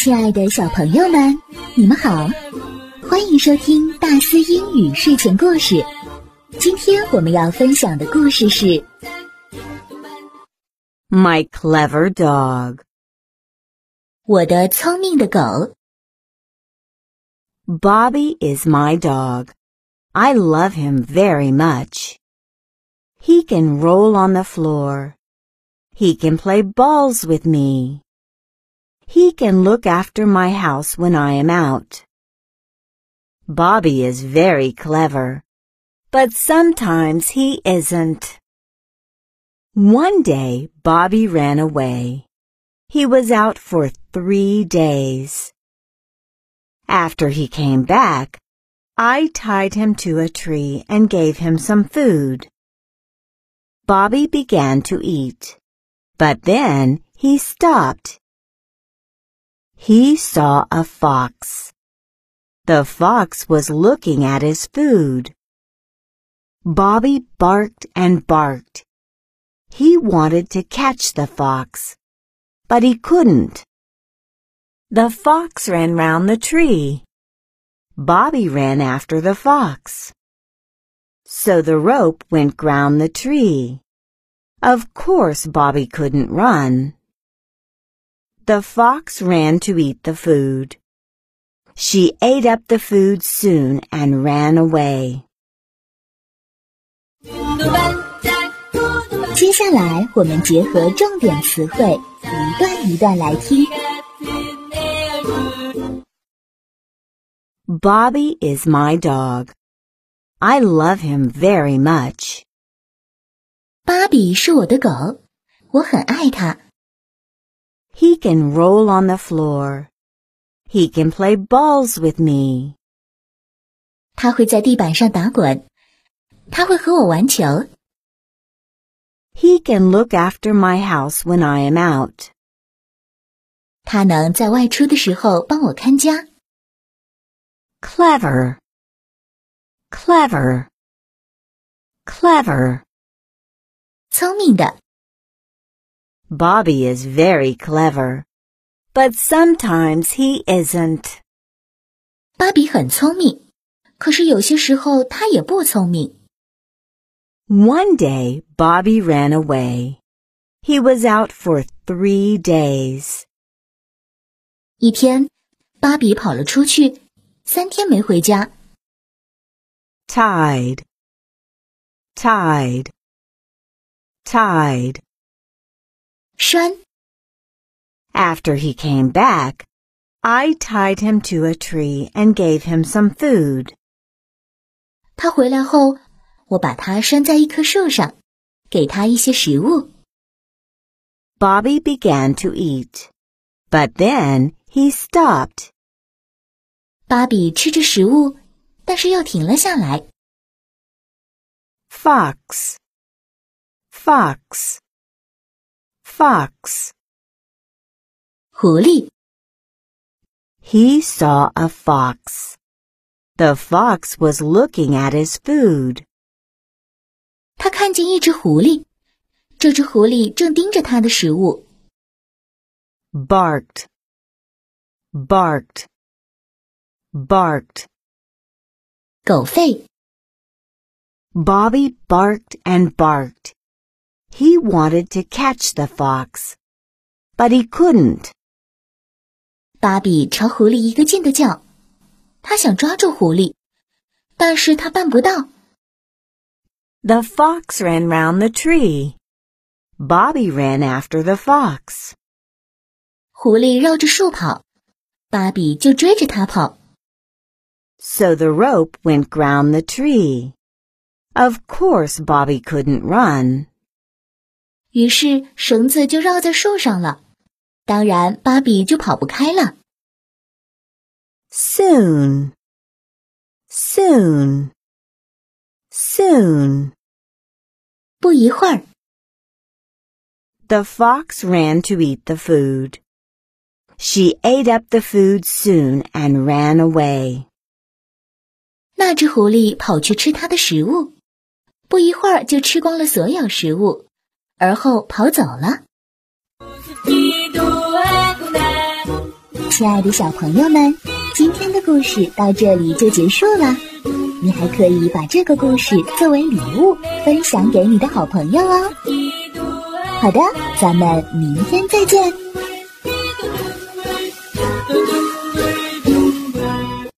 亲爱的小朋友们，你们好，欢迎收听大思英语睡前故事。今天我们要分享的故事是《My Clever Dog》。我的聪明的狗。Bobby is my dog. I love him very much. He can roll on the floor. He can play balls with me. He can look after my house when I am out. Bobby is very clever, but sometimes he isn't. One day, Bobby ran away. He was out for three days. After he came back, I tied him to a tree and gave him some food. Bobby began to eat, but then he stopped. He saw a fox. The fox was looking at his food. Bobby barked and barked. He wanted to catch the fox, but he couldn't. The fox ran round the tree. Bobby ran after the fox. So the rope went round the tree. Of course Bobby couldn't run. The fox ran to eat the food. She ate up the food soon and ran away. 接下来，我们结合重点词汇，一段一段来听。Bobby is my dog. I love him very much. 芭比是我的狗，我很爱它。 He can roll on the floor. He can play balls with me. 它会在地板上打滚，它会和我玩球。He can look after my house when I am out. 它能在外出的时候帮我看家。Clever. Clever. Clever. 聪明的。 Bobby is very clever, but sometimes he isn't. 芭比很聪明，可是有些时候他也不聪明。One day, Bobby ran away. He was out for three days. 一天，芭比跑了出去，三天没回家。 Tied. Tied. Tied. 拴。 After he came back, I tied him to a tree and gave him some food. 他回来后，我把它拴在一棵树上，给它一些食物。 Bobby began to eat, but then he stopped. 芭比吃着食物，但是又停了下来。 Fox. Fox. Fox. 狐狸。 He saw a fox. The fox was looking at his food. 他看见一只狐狸，这只狐狸正盯着他的食物。 Barked. Barked. Barked. 狗吠。 Bobby barked and barked. He wanted to catch the fox, but he couldn't. 芭比朝狐狸一个劲的叫，他想抓住狐狸，但是他办不到。 The fox ran round the tree. Bobby ran after the fox. 狐狸绕着树跑，芭比就追着它跑。 So the rope went round the tree. Of course Bobby couldn't run. 于是绳子就绕在树上了，当然芭比就跑不开了。Soon. Soon. Soon. 不一会儿，The fox ran to eat the food. She ate up the food soon and ran away. 那只狐狸跑去吃它的食物，不一会儿就吃光了所有食物，而后跑走了。亲爱的小朋友们，今天的故事到这里就结束了。你还可以把这个故事作为礼物分享给你的好朋友哦。好的，咱们明天再见。